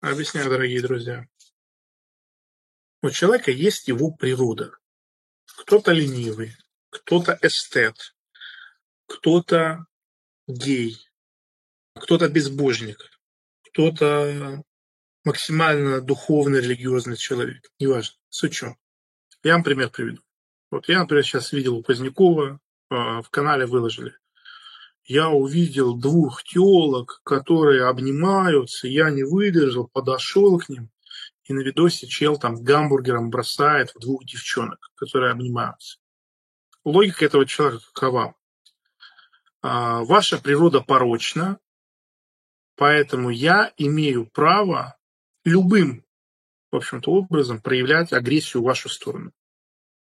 Объясняю, дорогие друзья. У человека есть его природа. Кто-то ленивый, кто-то эстет, кто-то гей, кто-то безбожник, кто-то максимально духовный, религиозный человек. Неважно. В Я вам пример приведу. Вот я, например, сейчас видел у Позднякова, а, в канале выложили. Я увидел двух теолог, которые обнимаются, я не выдержал, подошел к ним, и на видосе чел там гамбургером бросает в двух девчонок, которые обнимаются. Логика этого человека какова? А, ваша природа порочна, поэтому я имею право любым, в общем-то, образом проявлять агрессию в вашу сторону.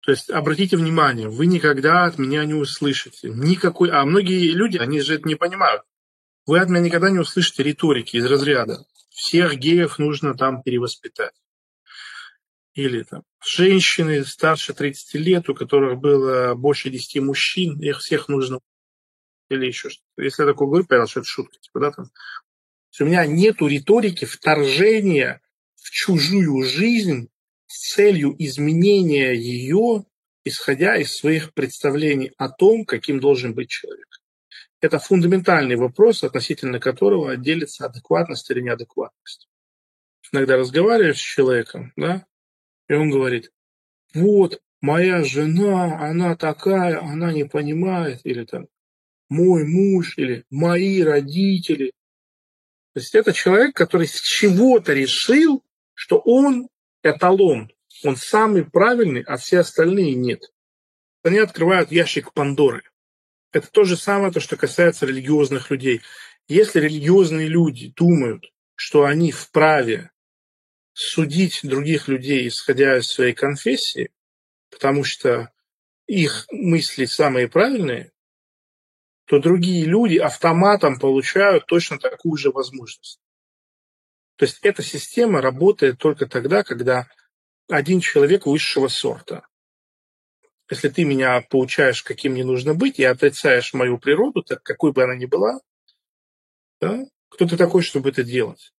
То есть обратите внимание, вы никогда от меня не услышите никакой... А многие люди, они же это не понимают. Вы от меня никогда не услышите риторики из разряда «всех геев нужно там перевоспитать». Или там женщины старше 30 лет, у которых было больше 10 мужчин, их всех нужно... Или еще что-то. Если я такое говорю, понятно, что это шутка. Типа, да, там. у меня нету риторики вторжения в чужую жизнь целью изменения ее, исходя из своих представлений о том, каким должен быть человек. Это фундаментальный вопрос, относительно которого делится адекватность или неадекватность. Иногда разговариваешь с человеком, да, и он говорит, вот, моя жена, она такая, она не понимает, или там, мой муж, или мои родители. То есть это человек, который с чего-то решил, что он эталон, он самый правильный, а все остальные нет. Они открывают ящик Пандоры. Это то же самое, то, что касается религиозных людей. Если религиозные люди думают, что они вправе судить других людей, исходя из своей конфессии, потому что их мысли самые правильные, то другие люди автоматом получают точно такую же возможность. То есть эта система работает только тогда, когда один человек высшего сорта. Если ты меня получаешь, каким мне нужно быть, и отрицаешь мою природу, так какой бы она ни была, да, кто ты такой, чтобы это делать?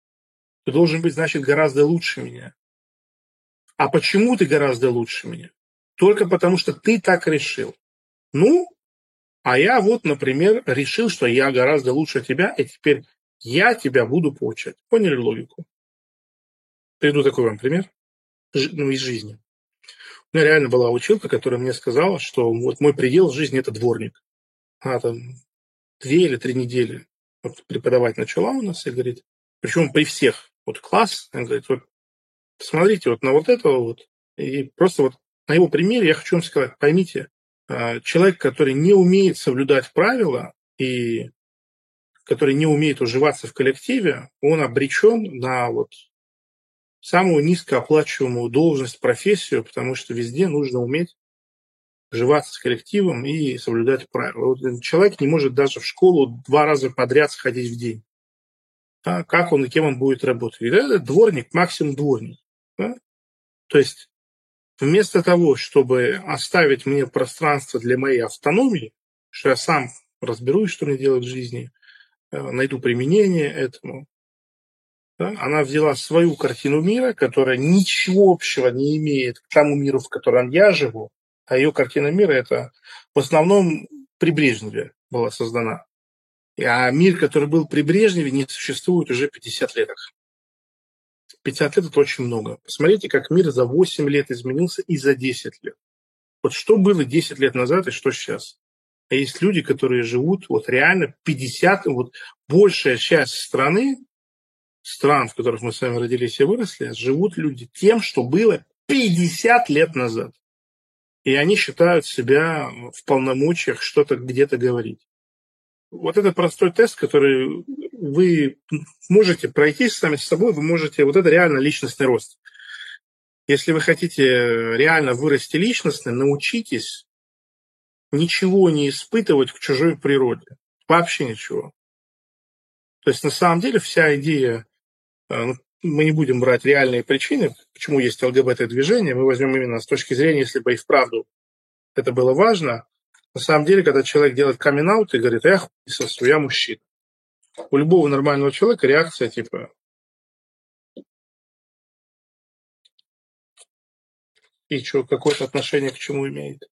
Ты должен быть, значит, гораздо лучше меня. А почему ты гораздо лучше меня? Только потому, что ты так решил. Ну, а я вот, например, решил, что я гораздо лучше тебя, и теперь я тебя буду получать. Поняли логику? Приведу такой вам пример ну, из жизни. У меня реально была училка, которая мне сказала, что вот мой предел в жизни – это дворник. Она там две или три недели вот, преподавать начала у нас и говорит, причем при всех, вот класс, она говорит, вот посмотрите вот на вот этого вот, и просто вот на его примере я хочу вам сказать, поймите, а, человек, который не умеет соблюдать правила и который не умеет уживаться в коллективе, он обречен на вот самую низкооплачиваемую должность, профессию, потому что везде нужно уметь уживаться с коллективом и соблюдать правила. Вот человек не может даже в школу два раза подряд сходить в день. А как он и кем он будет работать? Это дворник, максимум дворник. Да? То есть вместо того, чтобы оставить мне пространство для моей автономии, что я сам разберусь, что мне делать в жизни, найду применение этому. Да? Она взяла свою картину мира, которая ничего общего не имеет к тому миру, в котором я живу, а ее картина мира это в основном при Брежневе была создана. А мир, который был при Брежневе, не существует уже 50 лет. 50 лет – это очень много. Посмотрите, как мир за 8 лет изменился и за 10 лет. Вот что было 10 лет назад и что сейчас? А есть люди, которые живут вот реально 50, вот большая часть страны, стран, в которых мы с вами родились и выросли, живут люди тем, что было 50 лет назад. И они считают себя в полномочиях что-то где-то говорить. Вот это простой тест, который вы можете пройти сами с собой, вы можете, вот это реально личностный рост. Если вы хотите реально вырасти личностно, научитесь ничего не испытывать к чужой природе. Вообще ничего. То есть на самом деле вся идея, э, ну, мы не будем брать реальные причины, почему есть ЛГБТ-движение, мы возьмем именно с точки зрения, если бы и вправду это было важно. На самом деле, когда человек делает камин и говорит, я хуйсосу, я мужчина. У любого нормального человека реакция типа, и что, какое-то отношение к чему имеет.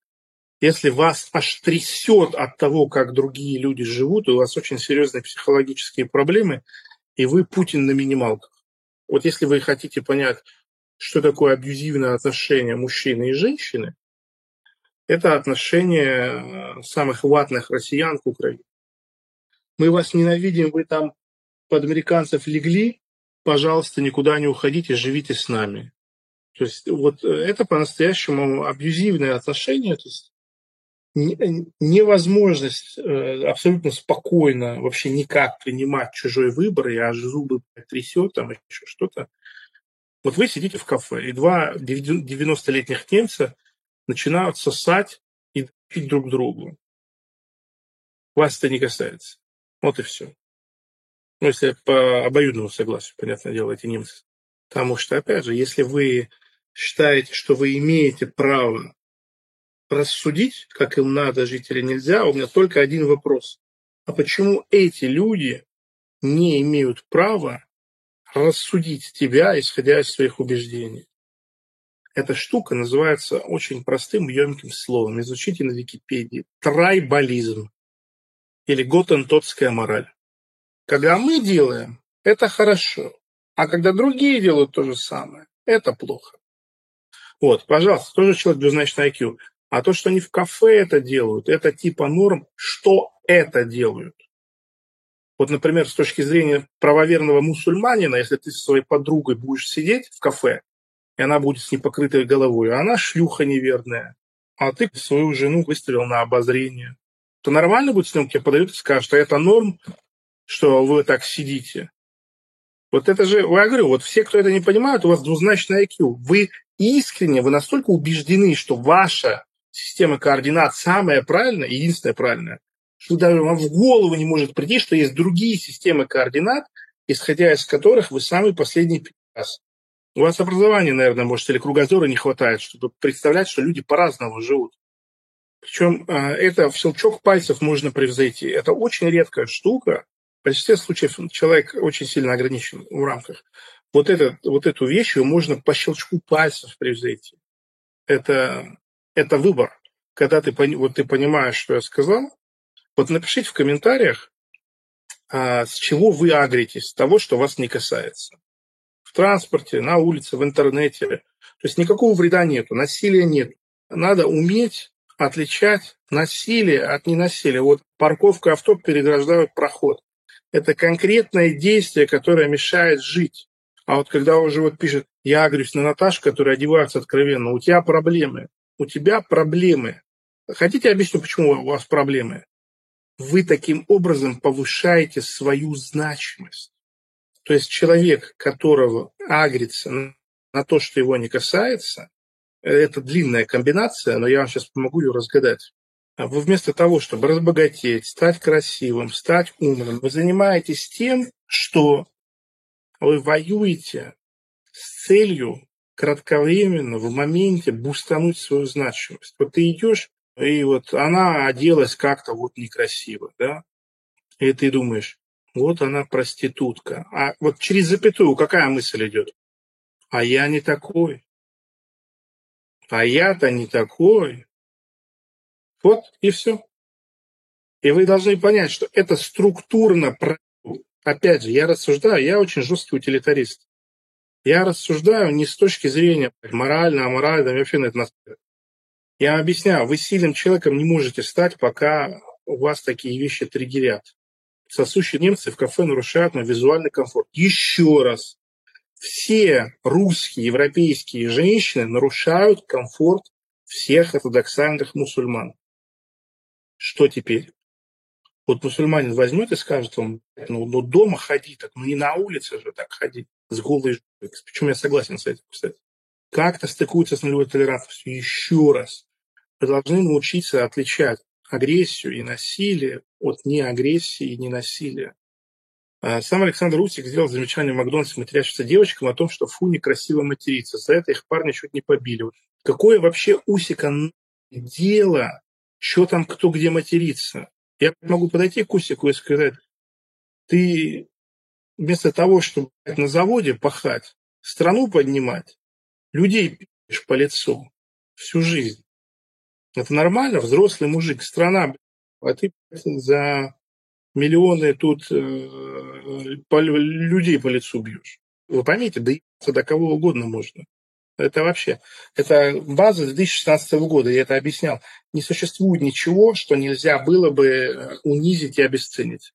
Если вас аж трясет от того, как другие люди живут, у вас очень серьезные психологические проблемы, и вы Путин на минималках. Вот если вы хотите понять, что такое абьюзивное отношение мужчины и женщины, это отношение э, самых ватных россиян к Украине. Мы вас ненавидим, вы там под американцев легли, пожалуйста, никуда не уходите, живите с нами. То есть вот э, это по-настоящему абьюзивное отношение, то есть невозможность э, абсолютно спокойно вообще никак принимать чужой выбор, и аж зубы трясет, там еще что-то. Вот вы сидите в кафе, и два 90-летних немца начинают сосать и пить друг другу. Вас это не касается. Вот и все. Ну, если по обоюдному согласию, понятное дело, эти немцы. Потому что, опять же, если вы считаете, что вы имеете право рассудить, как им надо жить или нельзя, у меня только один вопрос. А почему эти люди не имеют права рассудить тебя, исходя из своих убеждений? Эта штука называется очень простым, емким словом. Изучите на Википедии. Трайбализм. Или готентотская мораль. Когда мы делаем, это хорошо. А когда другие делают то же самое, это плохо. Вот, пожалуйста, тоже человек двузначный IQ. А то, что они в кафе это делают, это типа норм, что это делают. Вот, например, с точки зрения правоверного мусульманина, если ты со своей подругой будешь сидеть в кафе, и она будет с непокрытой головой, а она шлюха неверная, а ты свою жену выставил на обозрение, то нормально будет с ним тебе подают и скажут, что это норм, что вы так сидите. Вот это же, я говорю, вот все, кто это не понимают, у вас двузначный IQ. Вы искренне, вы настолько убеждены, что ваша система координат самая правильная, единственная правильная, что даже вам в голову не может прийти, что есть другие системы координат, исходя из которых вы самый последний пидорас. У вас образования, наверное, может, или кругозора не хватает, чтобы представлять, что люди по-разному живут. Причем а, это в щелчок пальцев можно превзойти. Это очень редкая штука. В большинстве случаев человек очень сильно ограничен в рамках. Вот, это, вот эту вещь ее можно по щелчку пальцев превзойти. Это это выбор. Когда ты, вот ты понимаешь, что я сказал, вот напишите в комментариях, а, с чего вы агритесь, с того, что вас не касается. В транспорте, на улице, в интернете. То есть никакого вреда нету, насилия нет. Надо уметь отличать насилие от ненасилия. Вот парковка авто переграждают проход. Это конкретное действие, которое мешает жить. А вот когда уже вот пишет, я агрюсь на Наташу, которая одевается откровенно, у тебя проблемы у тебя проблемы. Хотите объясню, почему у вас проблемы? Вы таким образом повышаете свою значимость. То есть человек, которого агрится на то, что его не касается, это длинная комбинация, но я вам сейчас помогу ее разгадать. Вы вместо того, чтобы разбогатеть, стать красивым, стать умным, вы занимаетесь тем, что вы воюете с целью кратковременно, в моменте бустануть свою значимость. Вот ты идешь, и вот она оделась как-то вот некрасиво, да, и ты думаешь, вот она проститутка. А вот через запятую какая мысль идет? А я не такой. А я-то не такой. Вот и все. И вы должны понять, что это структурно Опять же, я рассуждаю, я очень жесткий утилитарист. Я рассуждаю не с точки зрения морально, аморально, вообще на это насплевать. Я объясняю, вы сильным человеком не можете стать, пока у вас такие вещи триггерят. Сосущие немцы в кафе нарушают на визуальный комфорт. Еще раз. Все русские, европейские женщины нарушают комфорт всех ортодоксальных мусульман. Что теперь? Вот мусульманин возьмет и скажет вам, ну, ну дома ходи так, ну не на улице же так ходить с голой жопой. Причем я согласен с этим, кстати. Как-то стыкуется с нулевой толерантностью. Еще раз. Вы должны научиться отличать агрессию и насилие от неагрессии и ненасилия. А сам Александр Усик сделал замечание в Макдональдсе матерящимся девочкам о том, что фу, некрасиво материться. За это их парни чуть не побили. Какое вообще Усика дело, что там кто где матерится? Я могу подойти к Усику и сказать, ты вместо того, чтобы на заводе пахать, страну поднимать, людей пишешь по лицу. всю жизнь. Это нормально, взрослый мужик, страна, а ты за миллионы тут э, людей по лицу бьешь. Вы поймите, да до кого угодно можно. Это вообще, это база 2016 года, я это объяснял. Не существует ничего, что нельзя было бы э, унизить и обесценить.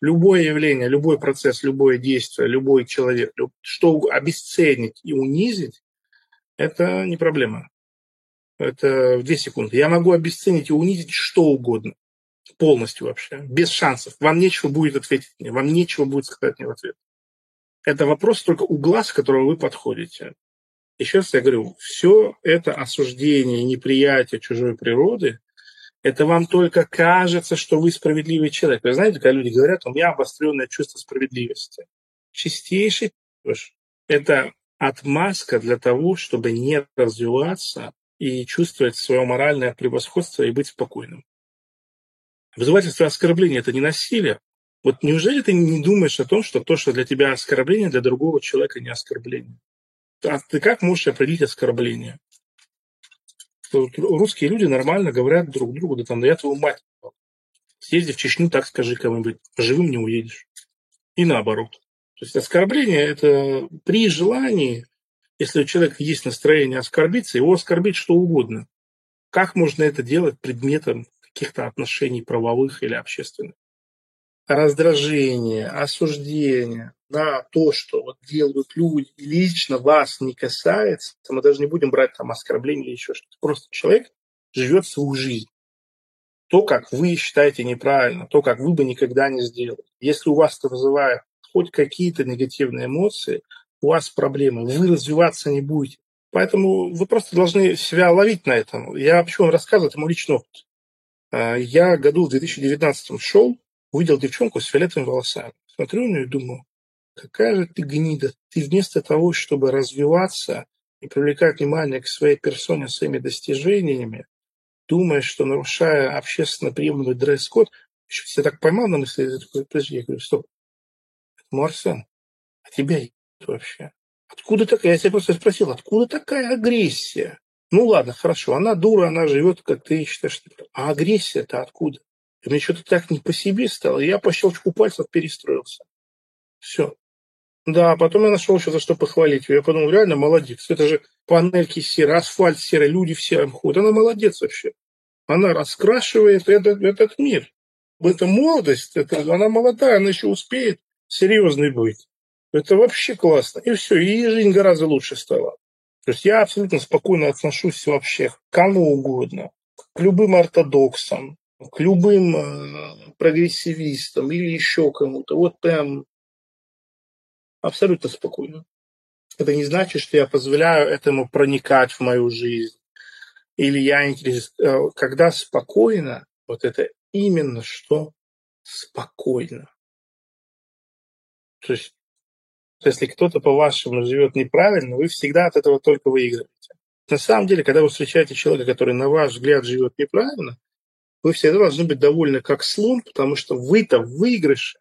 Любое явление, любой процесс, любое действие, любой человек, что обесценить и унизить, это не проблема. Это в две секунды. Я могу обесценить и унизить что угодно. Полностью вообще. Без шансов. Вам нечего будет ответить мне. Вам нечего будет сказать мне в ответ. Это вопрос только угла, с которого вы подходите. Еще раз я говорю, все это осуждение, неприятие чужой природы, это вам только кажется, что вы справедливый человек. Вы знаете, когда люди говорят, у меня обостренное чувство справедливости. Чистейший это отмазка для того, чтобы не развиваться и чувствовать свое моральное превосходство и быть спокойным. Вызывательство оскорбления – это не насилие. Вот неужели ты не думаешь о том, что то, что для тебя оскорбление, для другого человека не оскорбление? А ты как можешь определить оскорбление? Русские люди нормально говорят друг другу, да там, да я твою мать. Съезди в Чечню, так скажи кому-нибудь, живым не уедешь. И наоборот. То есть оскорбление – это при желании, если у человека есть настроение оскорбиться, его оскорбить что угодно. Как можно это делать предметом каких-то отношений правовых или общественных? Раздражение, осуждение, на то, что вот делают люди, лично вас не касается, мы даже не будем брать там оскорбления или еще что-то. Просто человек живет свою жизнь. То, как вы считаете неправильно, то, как вы бы никогда не сделали. Если у вас это вызывает хоть какие-то негативные эмоции, у вас проблемы, вы развиваться не будете. Поэтому вы просто должны себя ловить на этом. Я почему вам рассказываю, это мой личный опыт. А, я году в 2019 шел, увидел девчонку с фиолетовыми волосами. Смотрю на нее и думаю, Какая же ты гнида. Ты вместо того, чтобы развиваться и привлекать внимание к своей персоне своими достижениями, думаешь, что нарушая общественно приемлемый дресс-код, я так поймал на мысли, подожди, я говорю, стоп, Марсен, а тебя вообще? Откуда такая? Я тебя просто спросил, откуда такая агрессия? Ну ладно, хорошо, она дура, она живет, как ты считаешь. А агрессия-то откуда? Мне что-то так не по себе стало. Я по щелчку пальцев перестроился. Все. Да, потом я нашел еще за что похвалить. Я подумал, реально молодец. Это же панельки серые, асфальт серый, люди в сером ходят. Она молодец вообще. Она раскрашивает этот, этот мир. Это молодость, это, она молодая, она еще успеет серьезный быть. Это вообще классно. И все, и жизнь гораздо лучше стала. То есть я абсолютно спокойно отношусь вообще к кому угодно, к любым ортодоксам, к любым э, прогрессивистам или еще кому-то. Вот прям абсолютно спокойно. Это не значит, что я позволяю этому проникать в мою жизнь. Или я интерес... Э, когда спокойно, вот это именно что спокойно. То есть, если кто-то, по-вашему, живет неправильно, вы всегда от этого только выигрываете. На самом деле, когда вы встречаете человека, который, на ваш взгляд, живет неправильно, вы всегда должны быть довольны как слон, потому что вы-то в выигрыше.